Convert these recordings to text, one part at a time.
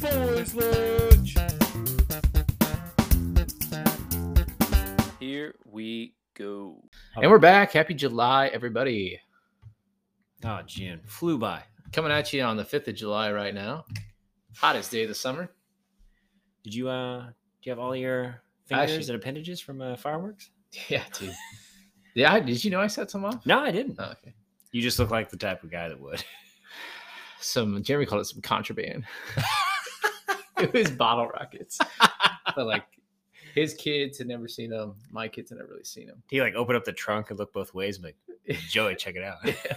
Boys lunch. Here we go. And we're back. Happy July, everybody. Oh, June flew by. Coming at you on the 5th of July right now. Hottest day of the summer. Did you uh do you have all your fingers Actually- and appendages from uh, fireworks? Yeah, dude. Yeah, I- did you know I set some off? No, I didn't. Oh, okay. You just look like the type of guy that would. Some, Jeremy called it some contraband. it was bottle rockets. but like his kids had never seen them. My kids had never really seen them. He like opened up the trunk and looked both ways and like, Joey, check it out. Yeah.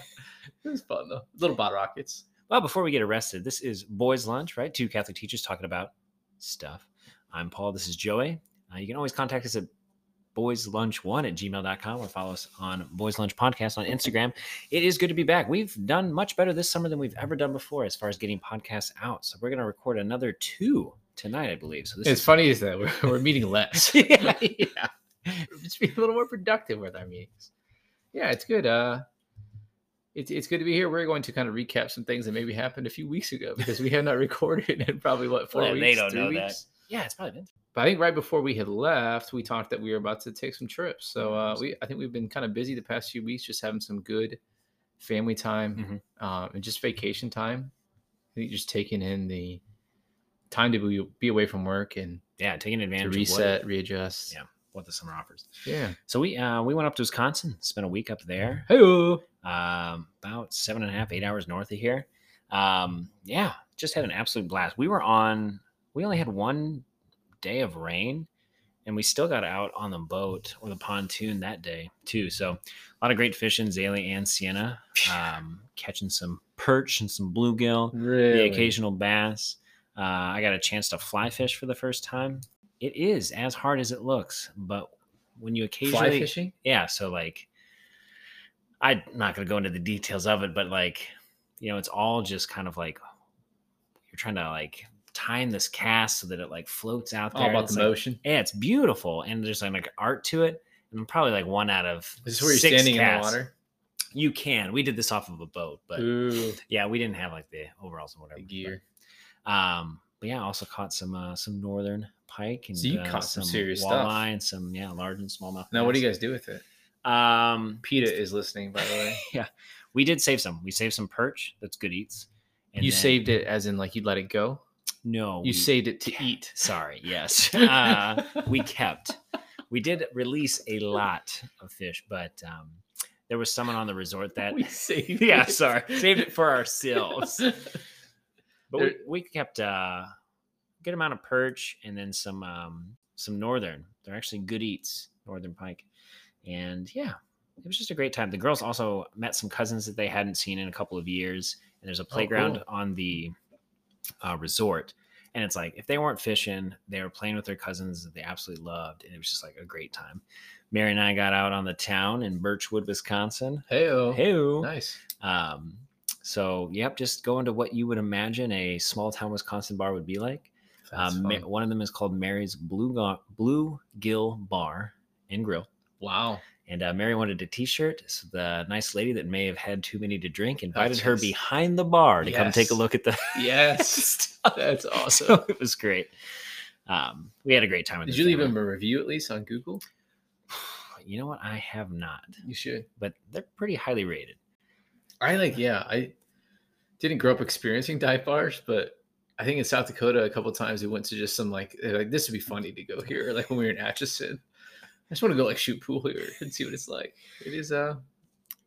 It was fun though. Little bottle rockets. Well, before we get arrested, this is Boys Lunch, right? Two Catholic teachers talking about stuff. I'm Paul. This is Joey. Uh, you can always contact us at boyslunch1 at gmail.com or follow us on Boys Lunch Podcast on Instagram. It is good to be back. We've done much better this summer than we've ever done before as far as getting podcasts out. So we're going to record another two tonight, I believe. So this It's is funny is that we're, we're meeting less. yeah, yeah. just be a little more productive with our meetings. Yeah, it's good. Uh, it's it's good to be here. We're going to kind of recap some things that maybe happened a few weeks ago because we have not recorded in probably what four Well, weeks. they don't know that. weeks? Yeah, it's probably been. But I think right before we had left, we talked that we were about to take some trips. So uh, we I think we've been kind of busy the past few weeks, just having some good family time Mhm. um, and just vacation time. I think just taking in the time to be, be away from work and Yeah, taking to advantage reset, of readjust. Yeah. what, what the summer offers. Yeah. So we uh, we went up to Wisconsin, spent a week up there. Hey. um, about seven and a half, eight hours north of here. Um, yeah, just had an absolute blast. We were on, we only had one day of rain and we still got out on the boat or the pontoon that day too. So a lot of great fishing, Zaley and Sienna, um, catching some perch and some bluegill, Really? the occasional bass. Uh, I got a chance to fly fish for the first time. It is as hard as it looks, but when you occasionally fly fishing. yeah so like i'm not going to go into the details of it but like you know it's all just kind of like you're trying to like time this cast so that it like floats out there All about the like- motion. yeah it's beautiful and there's like, like art to it and I'm probably like one out of this Is where you're standing in the water? you can we did this off of a boat but Ooh, yeah we didn't have like the overalls and whatever the gear. but, um but yeah I also caught some uh some northern pike and So you uh, caught some some serious walleye stuff. and some yeah large and smallmouth Now, what do you guys do with it? um PETA is listening, by the way. yeah, we did save some. We saved some perch. That's good eats. And you then- saved it as in like you'd let it go. No, You we- saved it to eat. Sorry, yes, uh, we kept. We did release a lot of fish, but um, there was someone on the resort that. we saved. yeah, it. sorry, saved it for ourselves. But we, There- we kept uh, a good amount of perch and then some um, some northern. They're actually good eats, northern pike, and yeah, it was just a great time. The girls also met some cousins that they hadn't seen in a couple of years, and there's a playground cool. on the uh, resort. And it's like if they weren't fishing, they were playing with their cousins that they absolutely loved, and it was just like a great time. Mary and I got out on the town in Birchwood, Wisconsin. Hey, Hey, nice. um, so, yep, just go into what you would imagine a small town Wisconsin bar would be like. Um, one of them is called Mary's Blue Blue Gill Bar and Grill. Wow. And uh, Mary wanted a T-shirt. So the nice lady that may have had too many to drink invited her yes. behind the bar to come take a look at the. Yes, that's awesome. so it was great. Um, we had a great time. With Did you leave him a review at least on Google? You know what? I have not, You should. but they're pretty highly rated. I like, yeah, I didn't grow up experiencing dive bars, but I think in South Dakota a couple times we went to just some like like this would be funny to go here. Like when we were in Atchison, just want to go like shoot pool here and see what it's like. It is uh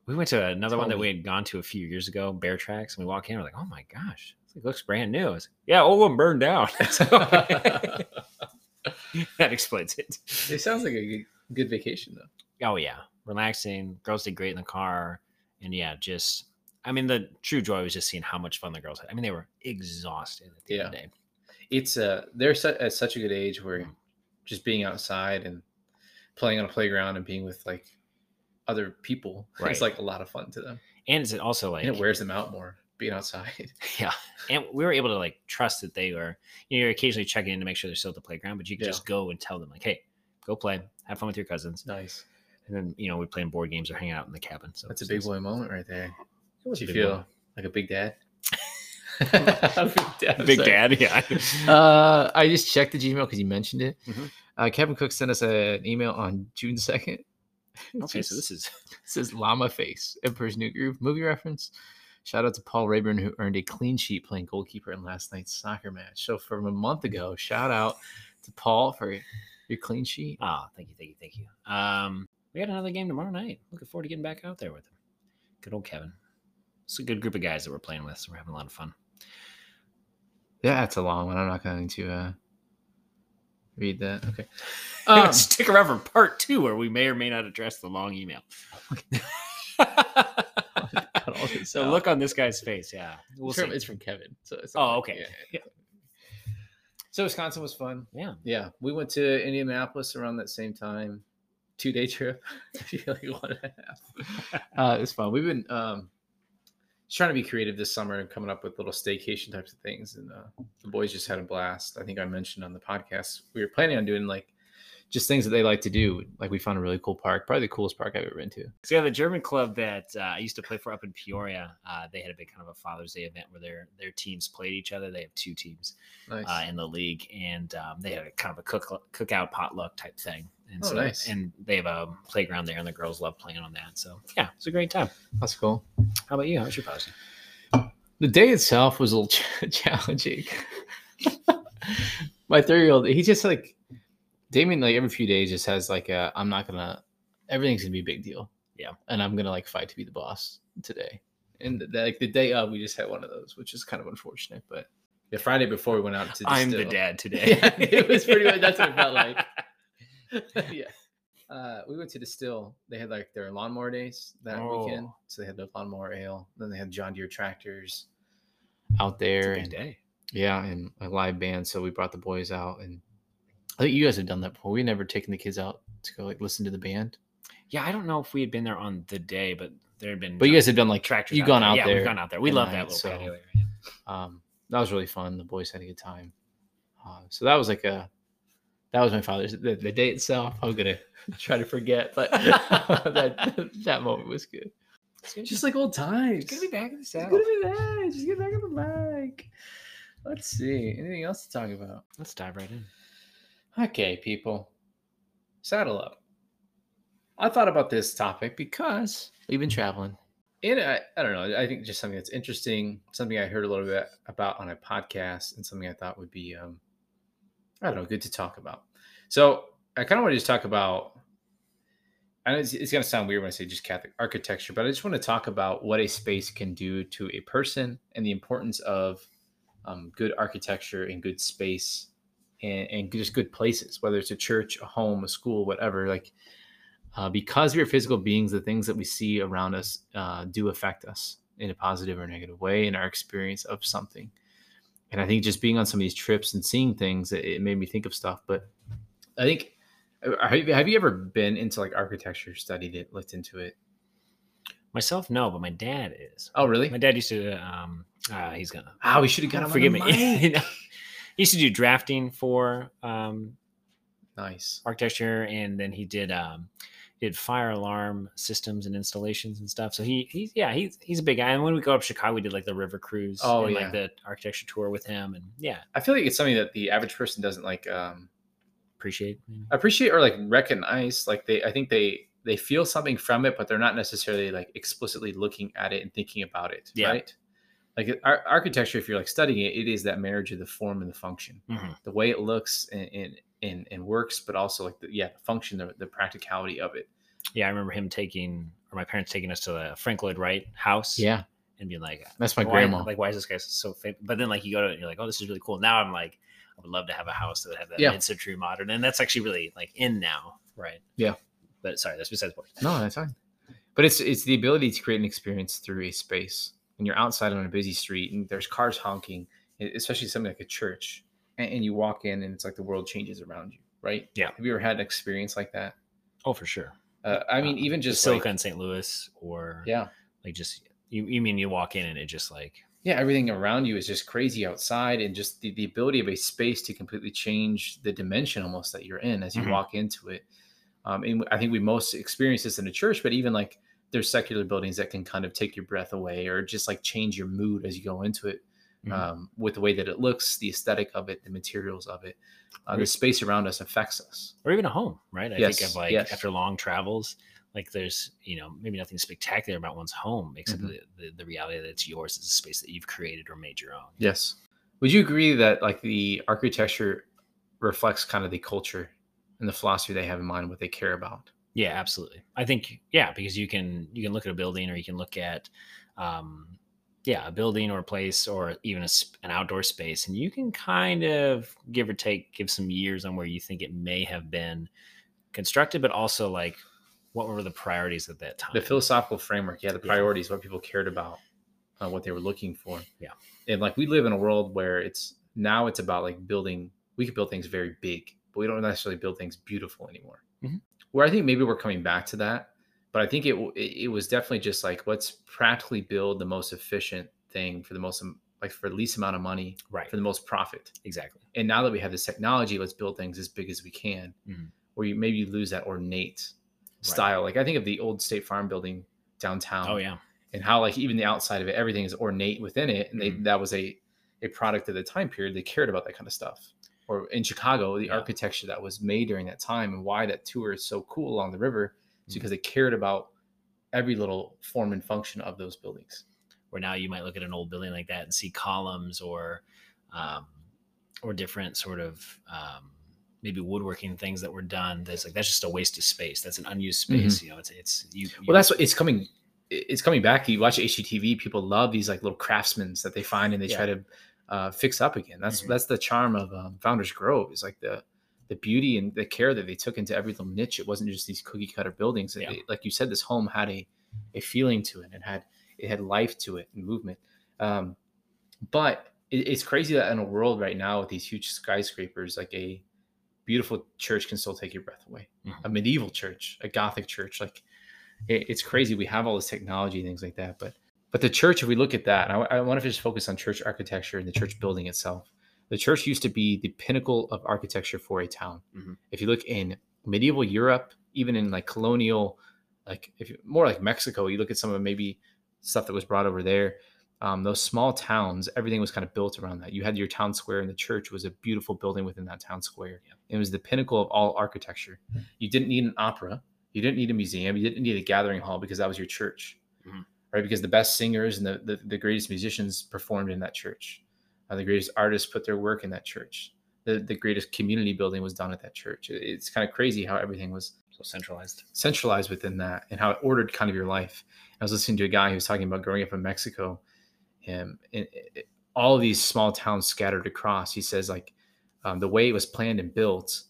We went to another one that we had gone to a few years ago, Bear Tracks, and we walk in, we're like, oh my gosh, it looks brand new. I like, yeah, all of them burned down. So- that explains it. it sounds like a good, good vacation though. Oh yeah, relaxing. Girls did great in the car, and yeah, just I mean, the true joy was just seeing how much fun the girls had. I mean, they were exhausted at the end of the day. It's uh they're su- at such a good age where just being outside and playing on a playground and being with like other people Right. it's like a lot of fun to them. And it's also like and it wears them out more being outside. Yeah. And we were able to like trust that they were, you know, you're occasionally checking in to make sure they're still at the playground, but you could Yeah. just go and tell them, like, hey, go play, have fun with your cousins. nice. And then, you know, we're playing board games or hanging out in the cabin. So That's a big boy moment right there. what Do you feel like a big dad? Big Dad. Big. Dad, yeah. Uh, I just checked the Gmail because you mentioned it. Mhm. Uh, Kevin Cook sent us an email on June second. okay, so this is says Llama Face, Emperor's New Groove movie reference. Shout out to Paul Rayburn who earned a clean sheet playing goalkeeper in last night's soccer match. So from a month ago, shout out to Paul for your clean sheet. oh, thank you, thank you, thank you. Um, we got another game tomorrow night. Looking forward to getting back out there with him. Good old Kevin. It's a good group of guys that we're playing with, so we're having a lot of fun. Yeah, that's a long one. I'm not going to uh, read that. Okay. Um, Stick around for part two, where we may or may not address the long email. cut all this so out. look on this guy's face. Yeah, we'll it's, from, it's from Kevin. So it's Oh, okay. yeah, yeah. So Wisconsin was fun. Yeah. Yeah, we went to Indianapolis around that same time. Two day trip. I feel like one and a half. Uh, it was fun. We've been um, just trying to be creative this summer and coming up with little staycation types of things. And uh, the boys just had a blast. I think I mentioned on the podcast we were planning on doing like just things that they like to do. Like we found a really cool park, probably the coolest park I've ever been to. So yeah, the German club that uh, I used to play for up in Peoria, uh, they had a big kind of a Father's Day event where their their teams played each other. They have two teams Nice. uh, in the league, and um, they had a kind of a cook cookout potluck type thing. And Oh, so, nice. And they have a playground there, and the girls love playing on that. So yeah, it's a great time. That's cool. How about you? How was your Day? The day itself was a little ch- challenging. My three year old, he just like Damien, like every few days, just has like a I'm not gonna everything's gonna be a big deal. Yeah. and I'm gonna like fight to be the boss today. And the, like the day of, we just had one of those, which is kind of unfortunate. But the Friday before we went out to I'm the dad today. Yeah, it was pretty much- that's what it felt like. yeah. Uh, we went to distill. They had like their lawnmower days that weekend. Oh. So they had the lawnmower ale. Then they had John Deere tractors out It's there. big and, day. yeah, and a live band. So we brought the boys out, and I think you guys have done that before. We never taken the kids out to go like listen to the band, Yeah, I don't know if we had been there on the day, but there had been. but you guys have done like tractors. You've gone there. out yeah, there. we've gone out there. We love night, that little so- patio area. Um, that was really fun. The boys had a good time. Uh, so that was like a that was my father's the, the day itself. I'm gonna try to forget, but that that moment was good. Just like old times. It's good to be back in the It's South. good to be back. Just get back on the mic. Let's see. Anything else to talk about? Let's dive right in. Okay, people, saddle up. I thought about this topic because we've been traveling. And I, I don't know. I think just something that's interesting, something I heard a little bit about on a podcast, and something I thought would be, um, I don't know, good to talk about. So I kind of want to just talk about. Know it's, it's going to sound weird when I say just Catholic architecture, but I just want to talk about what a space can do to a person and the importance of um, good architecture and good space and, and just good places, whether it's a church, a home, a school, whatever. Like, uh, because we're physical beings, the things that we see around us uh, do affect us in a positive or negative way in our experience of something. And I think just being on some of these trips and seeing things, it, it made me think of stuff. But I think, uh, have you, ever been into like architecture, studied it, looked into it? Myself, no, but my dad is. Oh, really? My dad used to. Um, uh, he's gonna Oh, we should have got him. forgive me. mic. You know, he used to do drafting for um, nice. architecture, and then he did um, did fire alarm systems and installations and stuff. So he he's yeah he's he's a big guy. And when we go up to Chicago, we did like the river cruise. Oh, and, yeah. like the architecture tour with him, and yeah, I feel like it's something that the average person doesn't like. Um, appreciate. appreciate or like recognize like they i think they they feel something from it but they're not necessarily like explicitly looking at it and thinking about it Yeah. right like ar- architecture if you're like studying it it is that marriage of the form and the function Mhm. the way it looks and and, and, and works but also like the yeah the function the, the practicality of it Yeah, I remember him taking or my parents taking us to the Frank Lloyd Wright house. yeah and being like, that's my why, grandma Like, why is this guy so famous? But then, like, you go to it and you're like, oh, this is really cool. Now I'm like, I would love to have a house that would have that Yeah. mid-century modern, and that's actually really like in now, right? Yeah. But sorry, that's besides the point. no that's fine but it's it's the ability to create an experience through a space when you're outside on a busy street and there's cars honking especially something like a church and, and you walk in and it's like the world changes around you right Yeah. have you ever had an experience like that Oh, for sure. uh, i mean even just Basilica like, in St. Louis, or yeah like just you. You mean you walk in and it just like yeah everything around you is just crazy outside and just the, the ability of a space to completely change the dimension almost that you're in as you Mhm. walk into it um, and i think we most experience this in a church but even like there's secular buildings that can kind of take your breath away or just like change your mood as you go into it Mhm. um, with the way that it looks, the aesthetic of it, the materials of it. Uh, the space around us affects us. or even a home, right? I Yes, think of like yes. after long travels, like there's you know maybe nothing spectacular about one's home except Mhm. the, the, the reality that it's yours. is a space that you've created or made your own. Yes. Would you agree that like the architecture reflects kind of the culture and the philosophy they have in mind, what they care about? Yeah, absolutely. I think yeah, because you can you can look at a building or you can look at um yeah, a building or a place or even a, an outdoor space and you can kind of give or take give some years on where you think it may have been constructed but also like what were the priorities at that time? The philosophical framework, yeah, the priorities, what people cared about, uh, what they were looking for. Yeah. And like we live in a world where it's now it's about like building, we can build things very big, but we don't necessarily build things beautiful anymore. Mhm. Where I think maybe we're coming back to that, but I think it, it was definitely just like let's practically build the most efficient thing for the most like for the least amount of money right. for the most profit. Exactly. And now that we have this technology, let's build things as big as we can. Mhm. Where you maybe you lose that ornate Right. style. Like I think of the old State Farm building downtown Oh yeah. and how like even the outside of it, everything is ornate within it. And they Mhm. that was a a product of the time period. They cared about that kind of stuff. Or in Chicago, the Yeah. architecture that was made during that time and why that tour is so cool along the river is Mhm. because they cared about every little form and function of those buildings. where now you might look at an old building like that and see columns or um, or different sort of um, maybe woodworking things that were done that's like that's just a waste of space that's an unused space you know it's it's you, Mm-hmm. Well, that's what it's coming. It's coming back. You watch HGTV. People love these like little craftsmen that they find and they try to uh, fix up again. That's Mhm. that's the charm of um, Founders Grove. Is like the the beauty and the care that they took into every little niche. It wasn't just these cookie cutter buildings. Yeah. like you said, this home had a a feeling to it. It had it had life to it and movement. Um, but it, it's crazy that in a world right now with these huge skyscrapers, like a beautiful church can still take your breath away. Mhm. A medieval church, a Gothic church, like it, it's crazy. We have all this technology and things like that, but but the church, if we look at that, and I, I want to just focus on church architecture and the church building itself. The church used to be the pinnacle of architecture for a town. Mhm. If you look in medieval Europe, even in like colonial, like if you, more like Mexico, you look at some of maybe stuff that was brought over there. Um, those small towns, everything was kind of built around that. You had your town square, and the church was a beautiful building within that town square. It was the pinnacle of all architecture. You didn't need an opera, you didn't need a museum, you didn't need a gathering hall because that was your church, Mhm. Right? Because the best singers and the, the, the greatest musicians performed in that church. Uh, the greatest artists put their work in that church. The, the greatest community building was done at that church. It- It's kind of crazy how everything was so centralized centralized within that and how it ordered kind of your life. I was listening to a guy who was talking about growing up in Mexico and, and it- all of these small towns scattered across. He says like um, the way it was planned and built,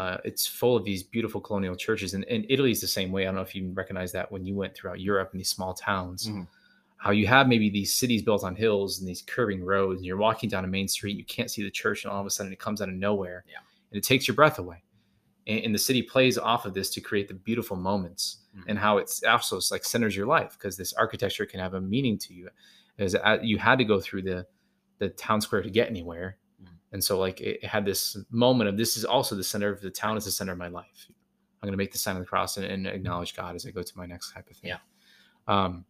uh, it's full of these beautiful colonial churches. And, and is the same way. I don't know if you recognize that when you went throughout Europe in these small towns, Mhm. how you have maybe these cities built on hills and these curving roads, and you're walking down a main street, you can't see the church, and all of a sudden it comes out of nowhere, Yeah. and it takes your breath away. And, and the city plays off of this to create the beautiful moments, Mhm. and how it's also it's like centers your life because this architecture can have a meaning to you. As you had to go through the the town square to get anywhere. And so like it, had this moment of this is also the center of the town is the center of my life. I'm going to make the sign of the cross and, and acknowledge God as I go to my next type of thing. Yeah. Um,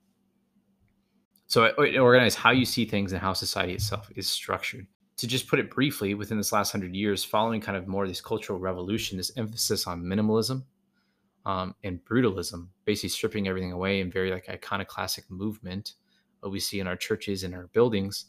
so it, it organized how you see things and how society itself is structured. To just put it briefly, within this last hundred years, following kind of more of this cultural revolution, this emphasis on minimalism um, and brutalism, basically stripping everything away and very like iconoclastic movement, what we see in our churches and our buildings.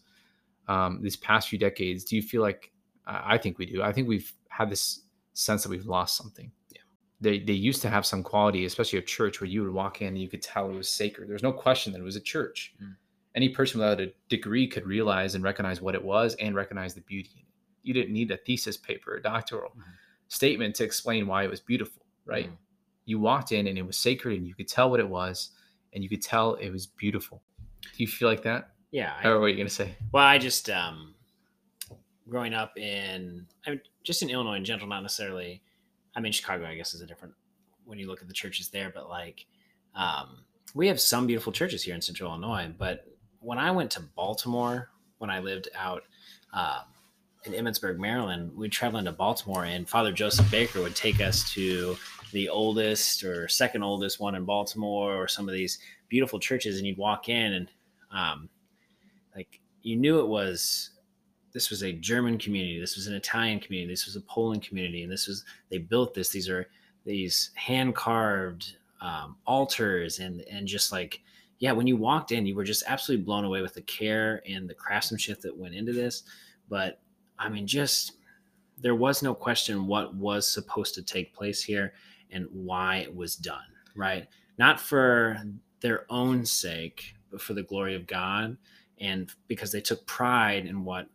Um, these past few decades, do you feel like? I I think we do. I think we've had this sense that we've lost something. Yeah. They they used to have some quality, especially a church, where you would walk in and you could tell it was sacred. There's no question that it was a church. Mm. Any person without a degree could realize and recognize what it was and recognize the beauty in it. You didn't need a thesis paper, a doctoral Mhm. statement to explain why it was beautiful, right? Mhm. You walked in and it was sacred and you could tell what it was and you could tell it was beautiful. Do you feel like that? Yeah I- Or what are you going to say? Well, I just um, growing up in I mean, just in Illinois in general, not necessarily. I mean, Chicago, I guess, is a different when you look at the churches there. But like, um, we have some beautiful churches here in Central Illinois. But when I went to Baltimore, when I lived out um, in Emmitsburg, Maryland, we'd travel into Baltimore, and Father Joseph Baker would take us to the oldest or second oldest one in Baltimore, or some of these beautiful churches, and you'd walk in and um, like you knew it was this was a German community, this was an Italian community, this was a Poland community, and this was they built this. These are these hand carved um, altars and and just like yeah, when you walked in, you were just absolutely blown away with the care and the craftsmanship that went into this. But I mean, just there was no question what was supposed to take place here and why it was done, right? Not for their own sake, but for the glory of God and because they took pride in what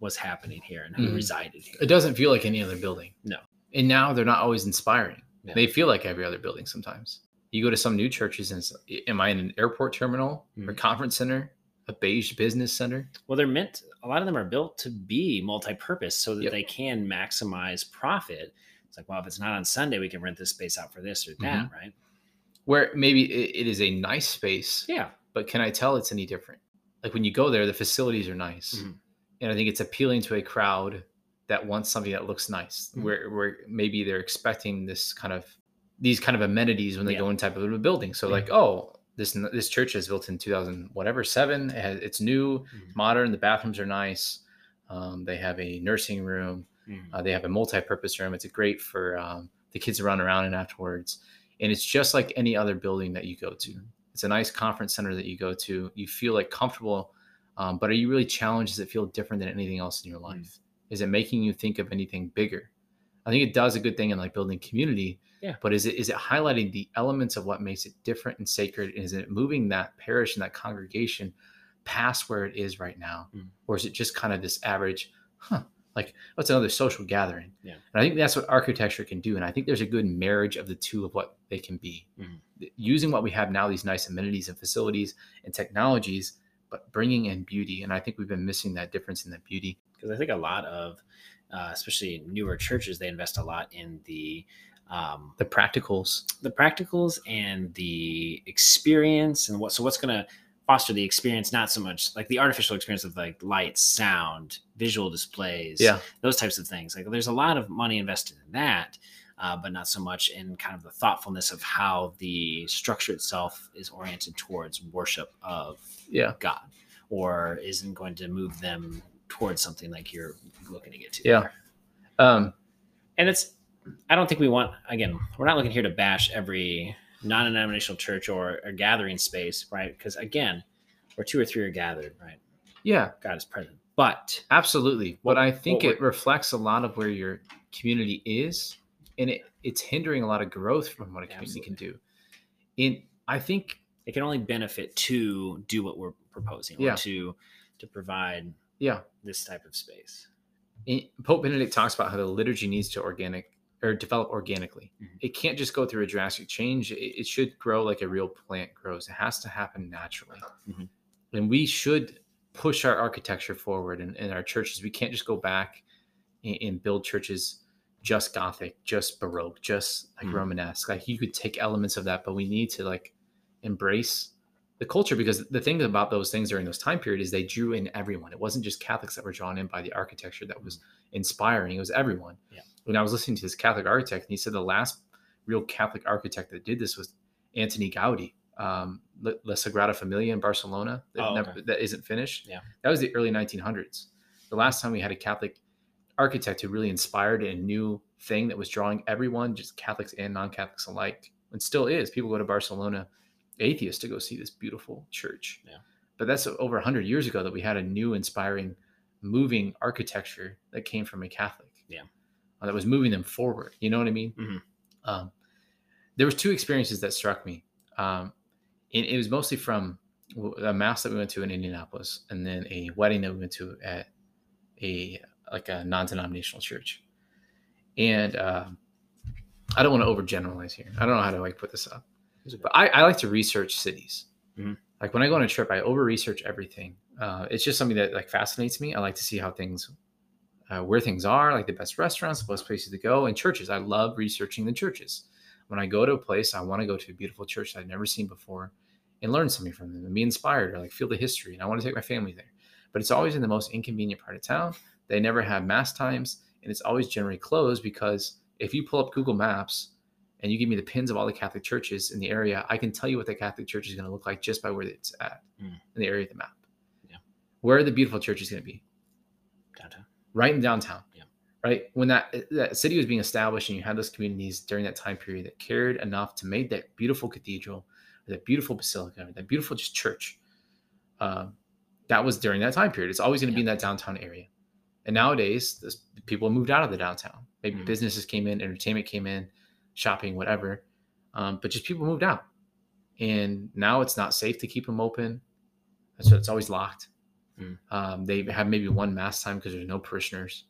was happening here and who Mhm. resided here. It doesn't feel like any other building. No. And now they're not always inspiring. They feel like every other building sometimes. You go to some new churches and am I in an airport terminal or Mhm. conference center, a beige business center? Well, they're meant, a lot of them are built to be multi purpose so that Yep. they can maximize profit. It's like, well, if it's not on Sunday, we can rent this space out for this or that, right? Where maybe it, it is a nice space, Yeah. but can I tell it's any different? Like when you go there, the facilities are nice. Mhm. And I think it's appealing to a crowd that wants something that looks nice, Mhm. where, where maybe they're expecting this kind of these kind of amenities when they Yeah. go in type of a building. So like, oh, this this church is built in 2000 whatever seven. It has, it's new, Mhm. modern. The bathrooms are nice. Um, they have a nursing room. Mhm. Uh, they have a multi-purpose room. It's great for um, the kids to run around in afterwards. And it's just like any other building that you go to. It's a nice conference center that you go to. You feel like comfortable, um, but are you really challenged? Does it feel different than anything else in your Mm. life? Is it making you think of anything bigger? I think it does a good thing in like building community. Yeah. But is it is it highlighting the elements of what makes it different and sacred? Is it moving that parish and that congregation past where it is right now, Mm. or is it just kind of this average? Huh, like what's another social gathering? Yeah. And I think that's what architecture can do. And I think there's a good marriage of the two of what they can be. Mhm. Using what we have now, these nice amenities and facilities and technologies, but bringing in beauty. And I think we've been missing that difference in the beauty. because I think a lot of, uh, especially newer churches, they invest a lot in the um, The practicals. the practicals and the experience and what. So what's going to foster the experience? Not so much like the artificial experience of like light sound, visual displays, Yeah. those types of things. Like there's a lot of money invested in that. Uh, but not so much in kind of the thoughtfulness of how the structure itself is oriented towards worship of Yeah. God, or isn't going to move them towards something like you're looking to get to. Yeah. Um, And it's, I don't think we want, again, we're not looking here to bash every non denominational church or, or gathering space, right? Because again, where two or three are gathered, right? yeah, God is present. But absolutely. what I think what it reflects a lot of where your community is, and it, it's hindering a lot of growth from what a community can do. In I think, it can only benefit to do what we're proposing Yeah. or to to provide yeah, this type of space. Pope Benedict talks about how the liturgy needs to organic or develop organically. Mhm. It can't just go through a drastic change. It, it should grow like a real plant grows. It has to happen naturally. Mhm. And we should push our architecture forward and, in our churches. We can't just go back and, and build churches just Gothic, just Baroque, just like Mhm. Romanesque. Like you could take elements of that, but we need to like embrace the culture because the thing about those things during those time period is they drew in everyone. It wasn't just Catholics that were drawn in by the architecture that was inspiring. It was everyone. Yeah. When I was listening to this Catholic architect, and he said the last real Catholic architect that did this was Antoni Gaudi, um, La La Sagrada Familia in Barcelona that, Oh, never- that isn't finished. Yeah. that was the early 1900s. The last time we had a Catholic architect who really inspired a new thing that was drawing everyone, just Catholics and non-Catholics alike, and still is. People go to Barcelona, atheists, to go see this beautiful church. Yeah. But that's over 100 years ago that we had a new, inspiring, moving architecture that came from a Catholic. Yeah. Uh, that was moving them forward. You know what I mean? Mhm. Um, there was two experiences that struck me. Um, and it was mostly from a mass that we went to in Indianapolis, and then a wedding that we went to at a like a non-denominational church. And uh, I don't want to overgeneralize here. I don't know how to like put this up, but I, I like to research cities. Mhm. Like when I go on a trip, I over research everything. Uh, it's just something that like fascinates me. I like to see how things, uh, where things are, like the best restaurants, the best places to go, and churches. I love researching the churches. When I go to a place, I want to go to a beautiful church that I've never seen before and learn something from them and be inspired or like feel the history. And I want to take my family there. But it's always in the most inconvenient part of town. They never have mass times and it's always generally closed because if you pull up Google Maps and you give me the pins of all the Catholic churches in the area, I can tell you what the Catholic church is going to look like just by where it's at Mm. in the area of the map. Yeah. where are the beautiful churches going to be? Downtown. Right in downtown. Yeah. Right when that that city was being established, and you had those communities during that time period that cared enough to make that beautiful cathedral, or that beautiful basilica, or that beautiful just church. Um, that was during that time period. It's always going to be in that downtown area. And nowadays, this, people moved out of the downtown. Maybe Mhm. businesses came in, entertainment came in, shopping, whatever. Um, but just people moved out, and now it's not safe to keep them open. So it's always locked. Mm. Um, they have maybe one mass time because there's no parishioners,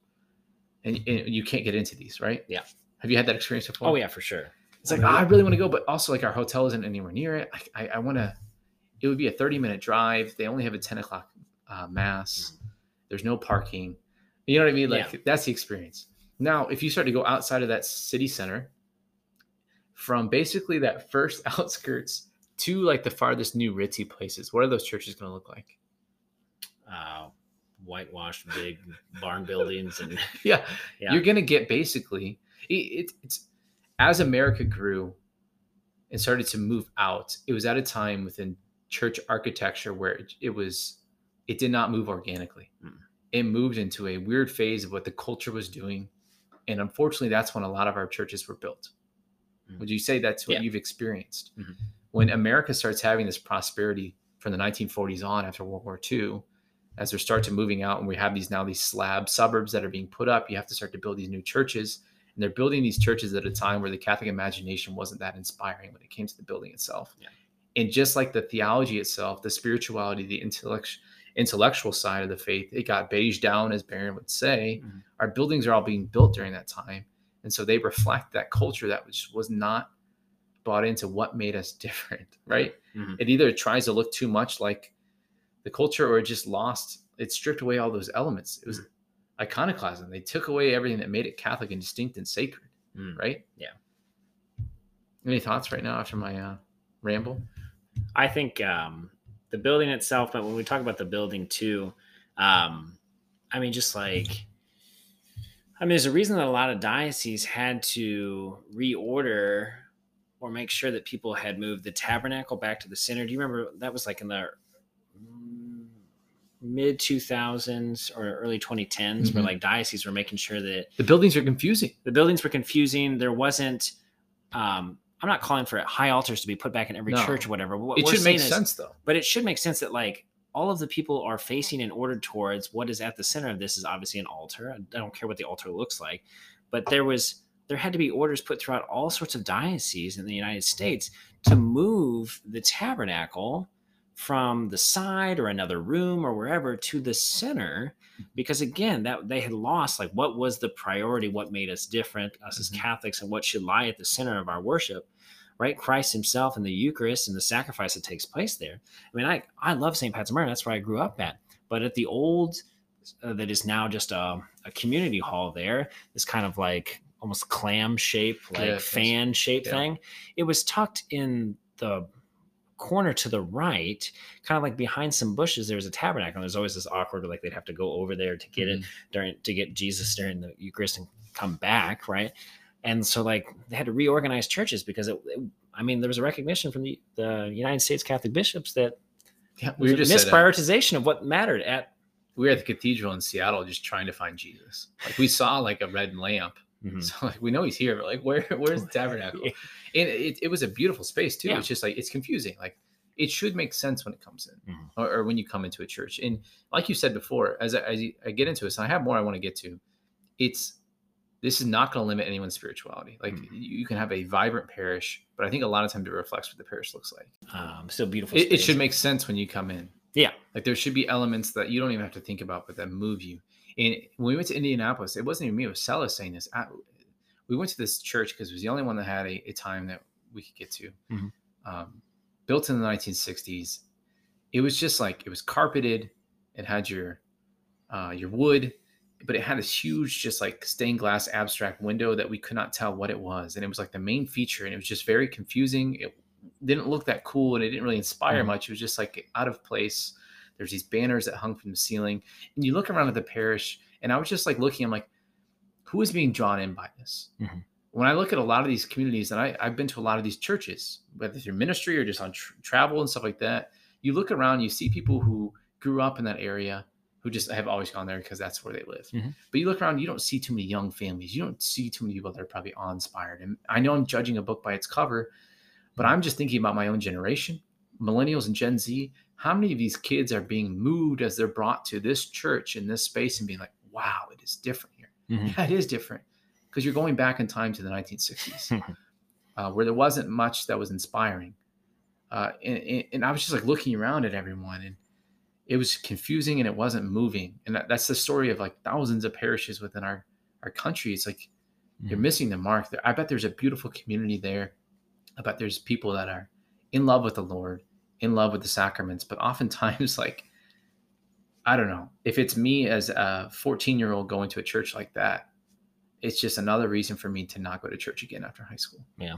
and, and you can't get into these, right? Yeah. Have you had that experience before? Oh yeah, for sure. It's like, "Oh, I really want to go, but also like our hotel isn't anywhere near it. I, I, I want to. It would be a thirty minute drive. They only have a ten o'clock uh, mass. There's no parking. You know what I mean? Like Yeah. that's the experience. Now, if you start to go outside of that city center, from basically that first outskirts to like the farthest new ritzy places, what are those churches going to look like? Uh, whitewashed big barn buildings and Yeah, Yeah. you're going to get basically it, it, it's as America grew and started to move out. It was at a time within church architecture where it, it was it did not move organically. Mm. It moved into a weird phase of what the culture was doing, and unfortunately, that's when a lot of our churches were built. Mm. Would you say that's what Yeah. you've experienced? Mhm. When America starts having this prosperity from the 1940s on after World War II, as they start to moving out and we have these now these slab suburbs that are being put up, you have to start to build these new churches. And they're building these churches at a time where the Catholic imagination wasn't that inspiring when it came to the building itself. Yeah. And just like the theology itself, the spirituality, the intellect, intellectual side of the faith, it got beige down, as Barron would say. Mhm. Our buildings are all being built during that time. And so they reflect that culture that was, was not bought into what made us different, right? Mhm. It either tries to look too much like the culture or it just lost, it stripped away all those elements. It was iconoclasm. They took away everything that made it Catholic and distinct and sacred, Mm. right? Yeah. Any thoughts right now after my uh, ramble? I think um, the building itself, but when we talk about the building too, um, I mean, just like, I mean, there's a reason that a lot of dioceses had to reorder or make sure that people had moved the tabernacle back to the center. Do you remember that was like in the mid 2000s or early 2010s, where Mhm. like dioceses were making sure that The buildings are confusing. the buildings were confusing. There wasn't. Um, I'm not calling for high altars to be put back in every No. church or whatever. What It should make is- sense though. but it should make sense that like all of the people are facing and ordered towards what is at the center of this is obviously an altar. I don't care what the altar looks like, but there was there had to be orders put throughout all sorts of dioceses in the United States to move the tabernacle from the side or another room or wherever to the center because again that they had lost like what was the priority what made us different us as Mhm. catholics and what should lie at the center of our worship right christ himself and the eucharist and the sacrifice that takes place there i mean i i love st pat's murray that's where i grew up at but at the old uh, that is now just a, a community hall there this kind of like almost clam shape like Yeah, fan shape yeah. thing it was tucked in the corner to the right kind of like behind some bushes there was a tabernacle and there's always this awkward like they'd have to go over there to get it mm-hmm. during to get jesus during the eucharist and come back right and so like they had to reorganize churches because it, it- i mean there was a recognition from the, the united states catholic bishops that Yeah, we were just at, misprioritization of what mattered at we were at the cathedral in Seattle just trying to find Jesus. Like we saw like a red lamp. Mhm. So like we know he's here, but like where where's the tabernacle? Yeah. And it, it was a beautiful space too. Yeah. It's just like it's confusing. Like it should make sense when it comes in Mhm. or, or when you come into a church. And like you said before, as I, as I get into this, and I have more I want to get to, it's this is not going to limit anyone's spirituality. Like Mhm. you can have a vibrant parish, but I think a lot of times it reflects what the parish looks like. um still beautiful It, it should make sense when you come in. yeah Like there should be elements that you don't even have to think about, but that move you. And when we went to Indianapolis, it wasn't even me; it was Sella saying this. I, we went to this church because it was the only one that had a, a time that we could get to. Mhm. Um, built in the 1960s, it was just like it was carpeted. It had your uh, your wood, but it had this huge, just like stained glass abstract window that we could not tell what it was, and it was like the main feature, and it was just very confusing. It didn't look that cool, and it didn't really inspire Mhm. much. It was just like out of place. There's these banners that hung from the ceiling, and you look around at the parish, and I was just like looking. I'm like, who is being drawn in by this? Mhm. When I look at a lot of these communities, and I, I've been to a lot of these churches, whether through ministry or just on tr- travel and stuff like that, you look around, you see people who grew up in that area who just have always gone there because that's where they live. Mhm. But you look around, you don't see too many young families. You don't see too many people that are probably awe inspired. And I know I'm judging a book by its cover, but I'm just thinking about my own generation, millennials and Gen Z. How many of these kids are being moved as they're brought to this church in this space and being like, wow, it is different here? Mhm. Yeah, it is different because you're going back in time to the 1960s uh, where there wasn't much that was inspiring. Uh, and, and- I was just like looking around at everyone and it was confusing and it wasn't moving. And that, that's the story of like thousands of parishes within our, our country. It's like you're Mhm. missing the mark. I bet there's a beautiful community there. I bet there's people that are in love with the Lord, in love with the sacraments, but oftentimes like, I don't know if it's me as a 14 year old going to a church like that, it's just another reason for me to not go to church again after high school. Yeah.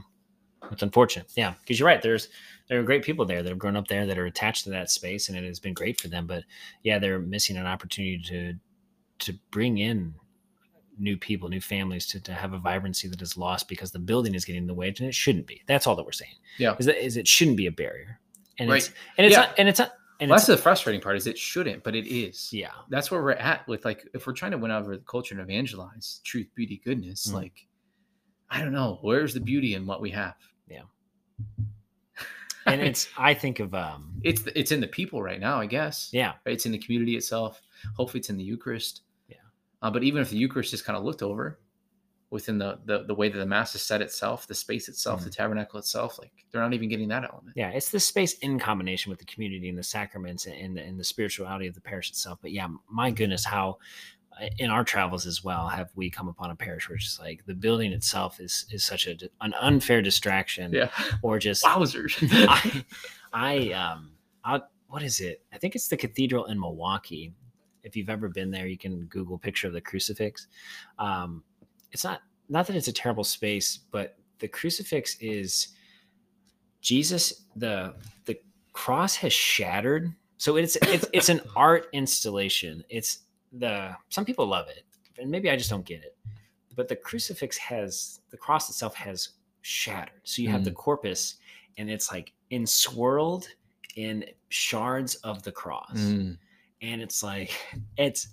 It's unfortunate. Yeah, because you're right. There's there are great people there that have grown up there that are attached to that space, and it has been great for them. But yeah, they're missing an opportunity to to bring in new people, new families, to, to have a vibrancy that is lost because the building is getting in the way, and it shouldn't be. That's all that we're saying. Yeah. is that is it shouldn't be a barrier, and it's Right. and it's Yeah. not, and it's not, and Well, it's that's the frustrating part is it shouldn't, but it is. yeah, That's where we're at with like if we're trying to win over the culture and evangelize truth, beauty, goodness, Mhm. like I don't know, where's the beauty in what we have? Yeah. and it's I think of um it's it's in the people right now, I guess. yeah? It's in the community itself. Hopefully it's in the Eucharist. Yeah. Uh, but even if the Eucharist is kind of looked over within the, the the way that the mass is set itself, the space itself, the tabernacle itself, like they're not even getting that element. yeah it's the space in combination with the community and the sacraments and the, and the spirituality of the parish itself but yeah my goodness how uh, in our travels as well have we come upon a parish where it's just like the building itself is is such a an unfair distraction Yeah. or just Wowzers. I, I um I, what is it i think it's the cathedral in milwaukee if you've ever been there you can google picture of the crucifix um it's not not that it's a terrible space but the crucifix is jesus the the cross has shattered. So it's it's, it's an art installation. It's the some people love it and maybe i just don't get it but the crucifix has the cross itself has shattered. So you have the corpus and it's like enswirled in shards of the cross. Mm. and it's like it's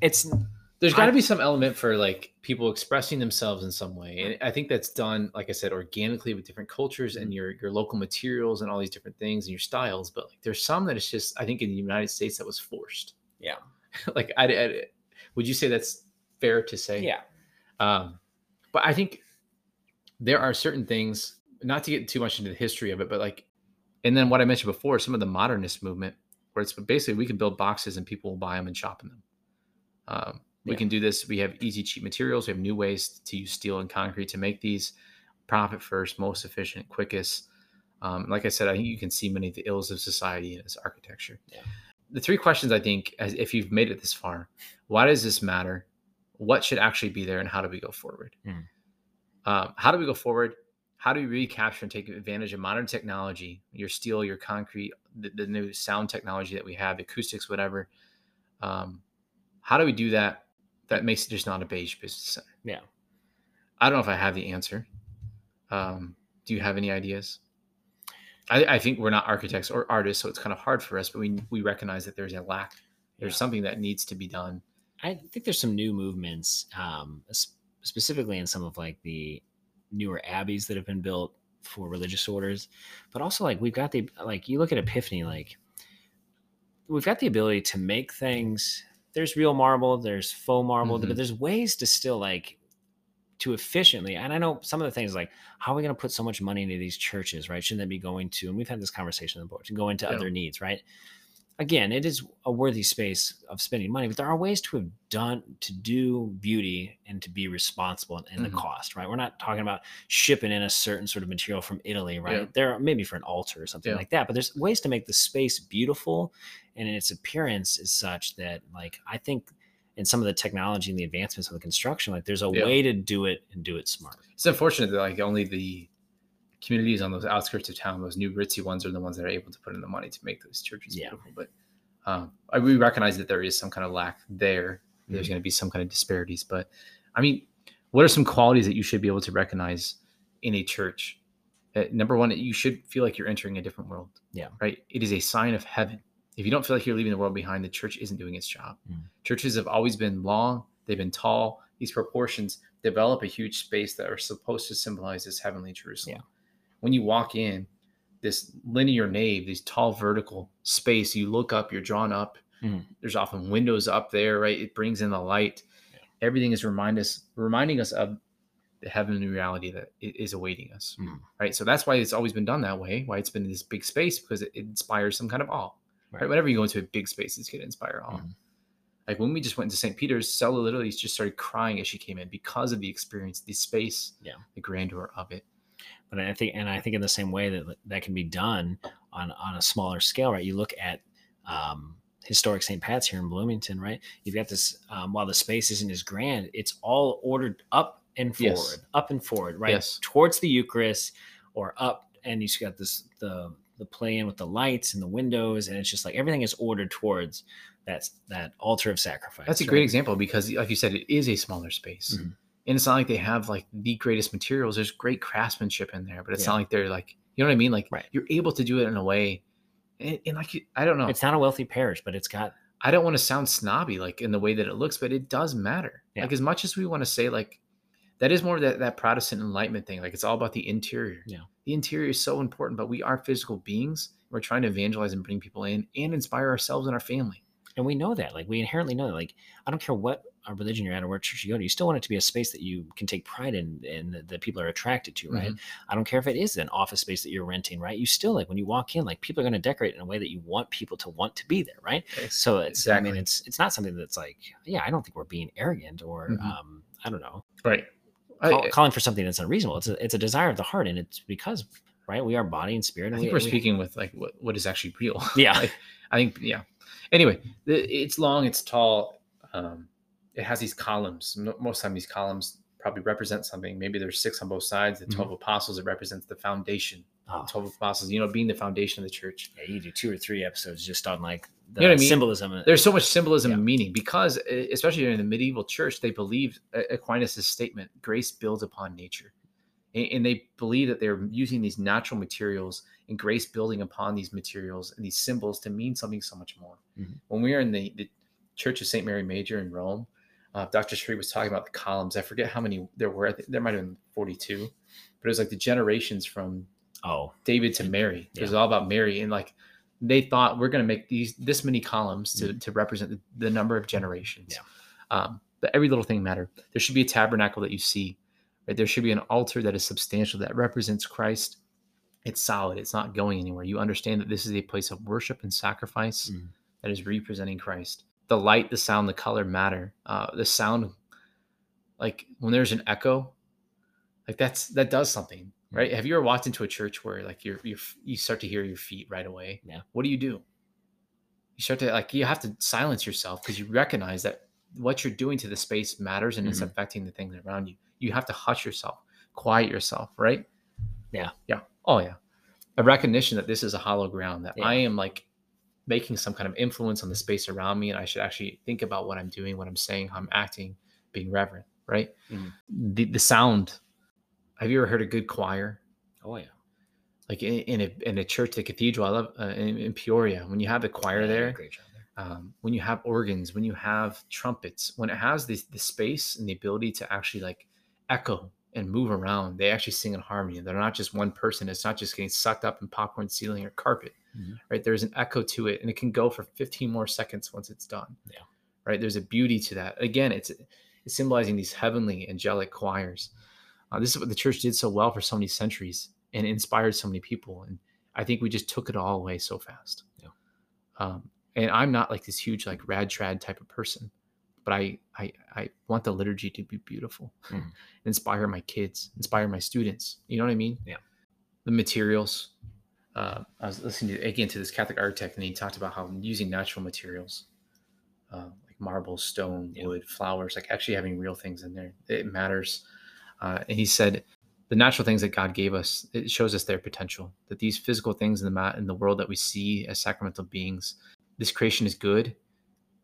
it's There's got to be some element for like people expressing themselves in some way, and I think that's done, like I said, organically with different cultures Mm-hmm. and your your local materials and all these different things and your styles. But like, there's some that it's just, I think, in the United States that was forced. Yeah. like, I, I- would you say that's fair to say? yeah Um, but I think there are certain things, not to get too much into the history of it, but like, and then what I mentioned before, some of the modernist movement, where it's basically we can build boxes and people will buy them and shop in them. Um, we Yeah. can do this. We have easy, cheap materials. We have new ways to use steel and concrete to make these profit first, most efficient, quickest. Um, like I said, I think you can see many of the ills of society in its architecture. Yeah. The three questions I think, as if you've made it this far, why does this matter? What should actually be there, and how do we go forward? Mhm. Um, how do we go forward? How do we recapture and take advantage of modern technology, your steel, your concrete, the, the new sound technology that we have, acoustics, whatever? Um, how do we do that? That makes it just not a beige business center. yeah I don't know if I have the answer. Um, do you have any ideas? I, I think we're not architects or artists, so it's kind of hard for us. But we we recognize that there's a lack. There's Yeah. something that needs to be done. I think there's some new movements, um, specifically in some of like the newer abbeys that have been built for religious orders, but also like we've got the like you look at Epiphany, like we've got the ability to make things. There's real marble, there's faux marble, Mhm. but there's ways to still like to efficiently. And I know some of the things like how are we going to put so much money into these churches, right? Shouldn't that be going to? And we've had this conversation on the board to go into Yeah. other needs, right? Again, it is a worthy space of spending money, but there are ways to have done to do beauty and to be responsible in, in the Mhm. cost, right? We're not talking about shipping in a certain sort of material from Italy, right? Yeah. There are maybe for an altar or something Yeah. like that, but there's ways to make the space beautiful and its appearance is such that like I think in some of the technology and the advancements of the construction, like there's a Yeah. way to do it and do it smart. It's unfortunate that like only the communities on those outskirts of town, those new ritzy ones, are the ones that are able to put in the money to make those churches Yeah. beautiful. But um, I, we recognize that there is some kind of lack there. There's Mhm. going to be some kind of disparities. But I mean, what are some qualities that you should be able to recognize in a church? Uh, number one, you should feel like you're entering a different world. Yeah. Right. It is a sign of heaven If you don't feel like you're leaving the world behind, the church isn't doing its job. Mm. Churches have always been long, they've been tall. These proportions develop a huge space that are supposed to symbolize this heavenly Jerusalem. Yeah. When you walk in, this linear nave, these tall vertical space, you look up, you're drawn up. Mhm. There's often windows up there, right? It brings in the light. Yeah. Everything is remind us, reminding us of the heavenly reality that is awaiting us, Mhm. right? So that's why it's always been done that way. Why it's been in this big space because it, inspires some kind of awe, right? Right. Whenever you go into a big space, it's going to inspire awe. Mhm. Like when we just went to St. Peter's, Stella literally just started crying as she came in because of the experience, the space, Yeah. the grandeur of it. But I think, and I think in the same way that that can be done on on a smaller scale, right? You look at um, historic St. Pat's here in Bloomington, right? You've got this. Um, while the space isn't as grand, it's all ordered up and forward, Yes. up and forward, right? Yes. Towards the Eucharist or up, and you've got this the the play in with the lights and the windows, and it's just like everything is ordered towards that that altar of sacrifice. That's a right? great example because, like you said, it is a smaller space. Mhm. And it's not like they have like the greatest materials. There's great craftsmanship in there, but it's Yeah. not like they're like, you know what I mean? Like Right. you're able to do it in a way. And, and like, I don't know. It's not a wealthy parish, but it's got I don't want to sound snobby like in the way that it looks, but it does matter. Yeah. Like as much as we want to say like that is more that that Protestant enlightenment thing. Like it's all about the interior. Yeah. The interior is so important, but we are physical beings. We're trying to evangelize and bring people in and inspire ourselves and our family. and we know that like we inherently know that like i don't care what uh, religion you're at or what church you go to you still want it to be a space that you can take pride in and that, that people are attracted to right i don't care if it is an office space that you're renting right you still like when you walk in like people are going to decorate in a way that you want people to want to be there right so it's i mean it's it's not something that's like yeah i don't think we're being arrogant or Mhm. um i don't know Right. call, I, calling for something that's unreasonable it's a, it's a desire of the heart and it's because right we are body and spirit I think we, we're we- speaking with like what, what is actually real. Yeah. Like, I think yeah. Anyway, it's long, it's tall. Um, it has these columns. Most of the time, these columns probably represent something. Maybe there's six on both sides. The 12 apostles, it represents the foundation. oh, The 12 apostles, you know, being the foundation of the church. yeah, you do two or three episodes just on like the You know I mean? symbolism There's so much symbolism Yeah. and meaning because, especially in the medieval church, they believed Aquinas' statement grace builds upon nature. And they believe that they're using these natural materials and grace building upon these materials and these symbols to mean something so much more. Mhm. When we were in the, the Church of St. Mary Major in Rome, uh, Dr. Street was talking about the columns. I forget how many there were. I think there might have been 42, but it was like the generations from oh David to Mary. It was all about Mary, and like they thought we're going to make these this many columns to to represent the, the number of generations. Mm-hmm. Yeah. Um, but every little thing mattered. There should be a tabernacle that you see. Right. There should be an altar that is substantial that represents Christ. It's solid. It's not going anywhere. You understand that this is a place of worship and sacrifice Mhm. that is representing Christ. The light, the sound, the color matter. Uh, the sound, like when there's an echo, like that's that does something, right? Have you ever walked into a church where like you're you're you start to hear your feet right away? Yeah. What do you do? You start to like you have to silence yourself because you recognize that what you're doing to the space matters and it's Mhm. affecting the things around you. You have to hush yourself, quiet yourself, right? Yeah. Yeah. Oh yeah. A recognition that this is a hollow ground, that Yeah. I am like making some kind of influence on the space around me and I should actually think about what I'm doing, what I'm saying, how I'm acting, being reverent, right? Mhm. The the sound. Have you ever heard a good choir? oh yeah Like in, in a in a church, the cathedral, I love uh, in, in Peoria, when you have the choir Yeah, they do a there, great job there. um, when you have organs, when you have trumpets, when it has this the space and the ability to actually like echo and move around, they actually sing in harmony. They're not just one person. It's not just getting sucked up in popcorn ceiling or carpet, Mhm. right? There's an echo to it, and it can go for 15 more seconds once it's done. Yeah. right. There's a beauty to that. Again, it's it's symbolizing these heavenly angelic choirs. Uh, this is what the church did so well for so many centuries and inspired so many people. And I think we just took it all away so fast. Yeah. Um, and I'm not like this huge like rad trad type of person, but I I I want the liturgy to be beautiful, Mhm. inspire my kids, inspire my students. You know what I mean? Yeah. The materials. Uh, I was listening to, again to this Catholic architect, and he talked about how using natural materials, uh, like marble, stone, Yeah. wood, flowers, like actually having real things in there, it matters. Uh, and he said, the natural things that God gave us, it shows us their potential. That these physical things in the mat in the world that we see as sacramental beings, this creation is good.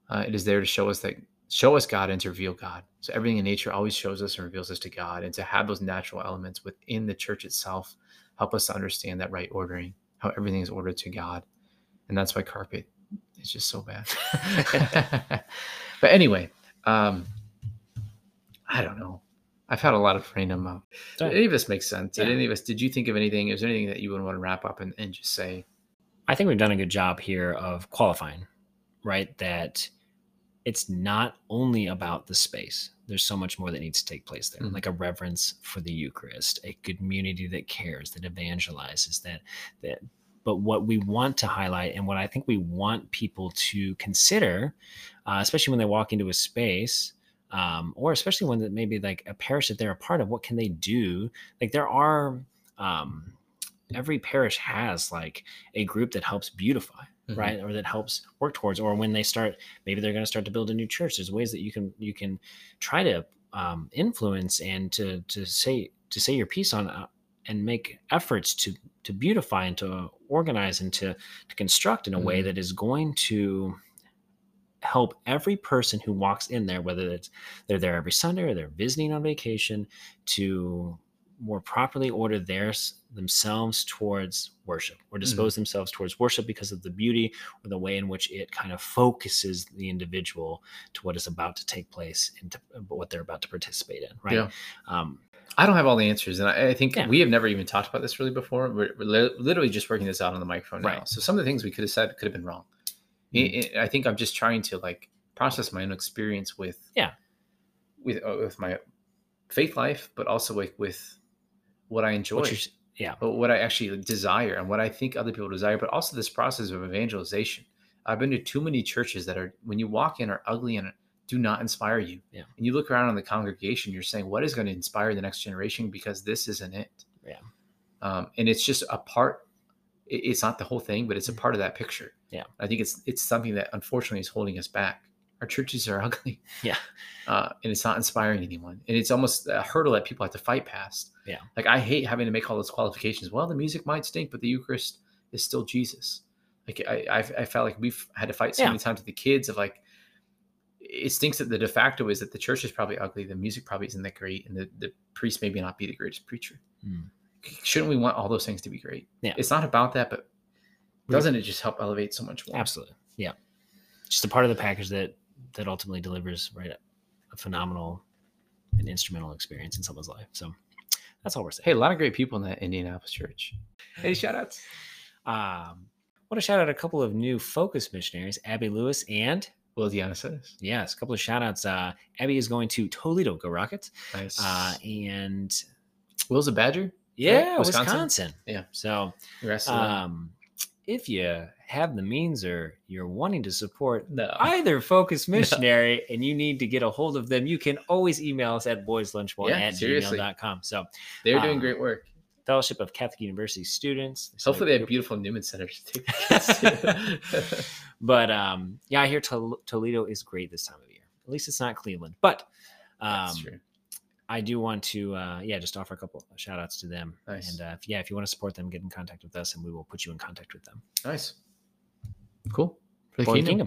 Uh, it is there to show us that show us God and to reveal God. So everything in nature always shows us and reveals us to God, and to have those natural elements within the church itself help us to understand that right ordering, how everything is ordered to God, and that's why carpet is just so bad. but anyway, um, I don't know. I've had a lot of random. Uh, did any of this make sense? Did Yeah. any of us? Did you think of anything? Is there anything that you would want to wrap up and, and just say? I think we've done a good job here of qualifying, right? That it's not only about the space. There's so much more that needs to take place there, Mhm. like a reverence for the Eucharist, a community that cares, that evangelizes, that that. But what we want to highlight, and what I think we want people to consider, uh, especially when they walk into a space, um, or especially when that maybe like a parish that they're a part of, what can they do? Like there are. Um, every parish has like a group that helps beautify Mhm. right or that helps work towards or when they start maybe they're going to start to build a new church there's ways that you can you can try to um, influence and to to say to say your piece on uh, and make efforts to to beautify and to organize and to to construct in a way Mhm. that is going to help every person who walks in there whether it's they're there every sunday or they're visiting on vacation to more properly order theirs themselves towards worship or dispose themselves towards worship because of the beauty or the way in which it kind of focuses the individual to what is about to take place and to what they're about to participate in right Yeah. um I don't have all the answers, and I, I think Yeah. we have never even talked about this really before. We're, we're li- literally just working this out on the microphone now. Right. So some of the things we could have said could have been wrong. I- I I think I'm just trying to like process my own experience with Yeah. with uh, with my faith life, but also with with what I enjoy, what yeah but what I actually desire, and what I think other people desire, but also this process of evangelization. I've been to too many churches that are when you walk in are ugly and do not inspire you. Yeah. And you look around on the congregation, you're saying, what is going to inspire the next generation? Because this isn't it. Yeah. Um, and it's just a part. It's not the whole thing, but it's a part of that picture. Mm-hmm. Yeah. I think it's it's something that unfortunately is holding us back. Our churches are ugly. Yeah. Uh, and it's not inspiring anyone. And it's almost a hurdle that people have to fight past. Yeah. Like I hate having to make all those qualifications. Well, the music might stink, but the Eucharist is still Jesus. Like I, I, I felt like we've had to fight so Yeah. many times with the kids of like, it stinks that the de facto is that the church is probably ugly, the music probably isn't that great, and the, the priest maybe not be the greatest preacher. Hmm. Shouldn't we want all those things to be great? Yeah. It's not about that, but doesn't it just help elevate so much more? absolutely yeah just a part of the package that that ultimately delivers right a phenomenal and instrumental experience in someone's life so that's all we're saying Hey, a lot of great people in that Indianapolis church. Hey, shout outs. Um, want to shout out a couple of new focus missionaries, Abby Lewis and Will Deanna yes, a couple of shout outs. Uh, Abby is going to Toledo, go Rockets. Nice. Uh, and Will's a Badger. yeah, Wisconsin? Wisconsin. Yeah. So, The rest of them. um, if you have the means or you're wanting to support no. either focus missionary and you need to get a hold of them, you can always email us at boyslunch1 Yeah, at seriously. gmail.com. So, They're doing uh, great work. Fellowship of Catholic University students. There's like Hopefully, they have beautiful Newman centers to take the kids to. but um, yeah, I hear Tol- Toledo is great this time of year. At least it's not Cleveland. But um, I do want to, uh, yeah, just offer a couple of shout outs to them. Nice. And uh, if, yeah, if you want to support them, get in contact with us and we will put you in contact with them. Nice. Cool. For the kingdom. kingdom.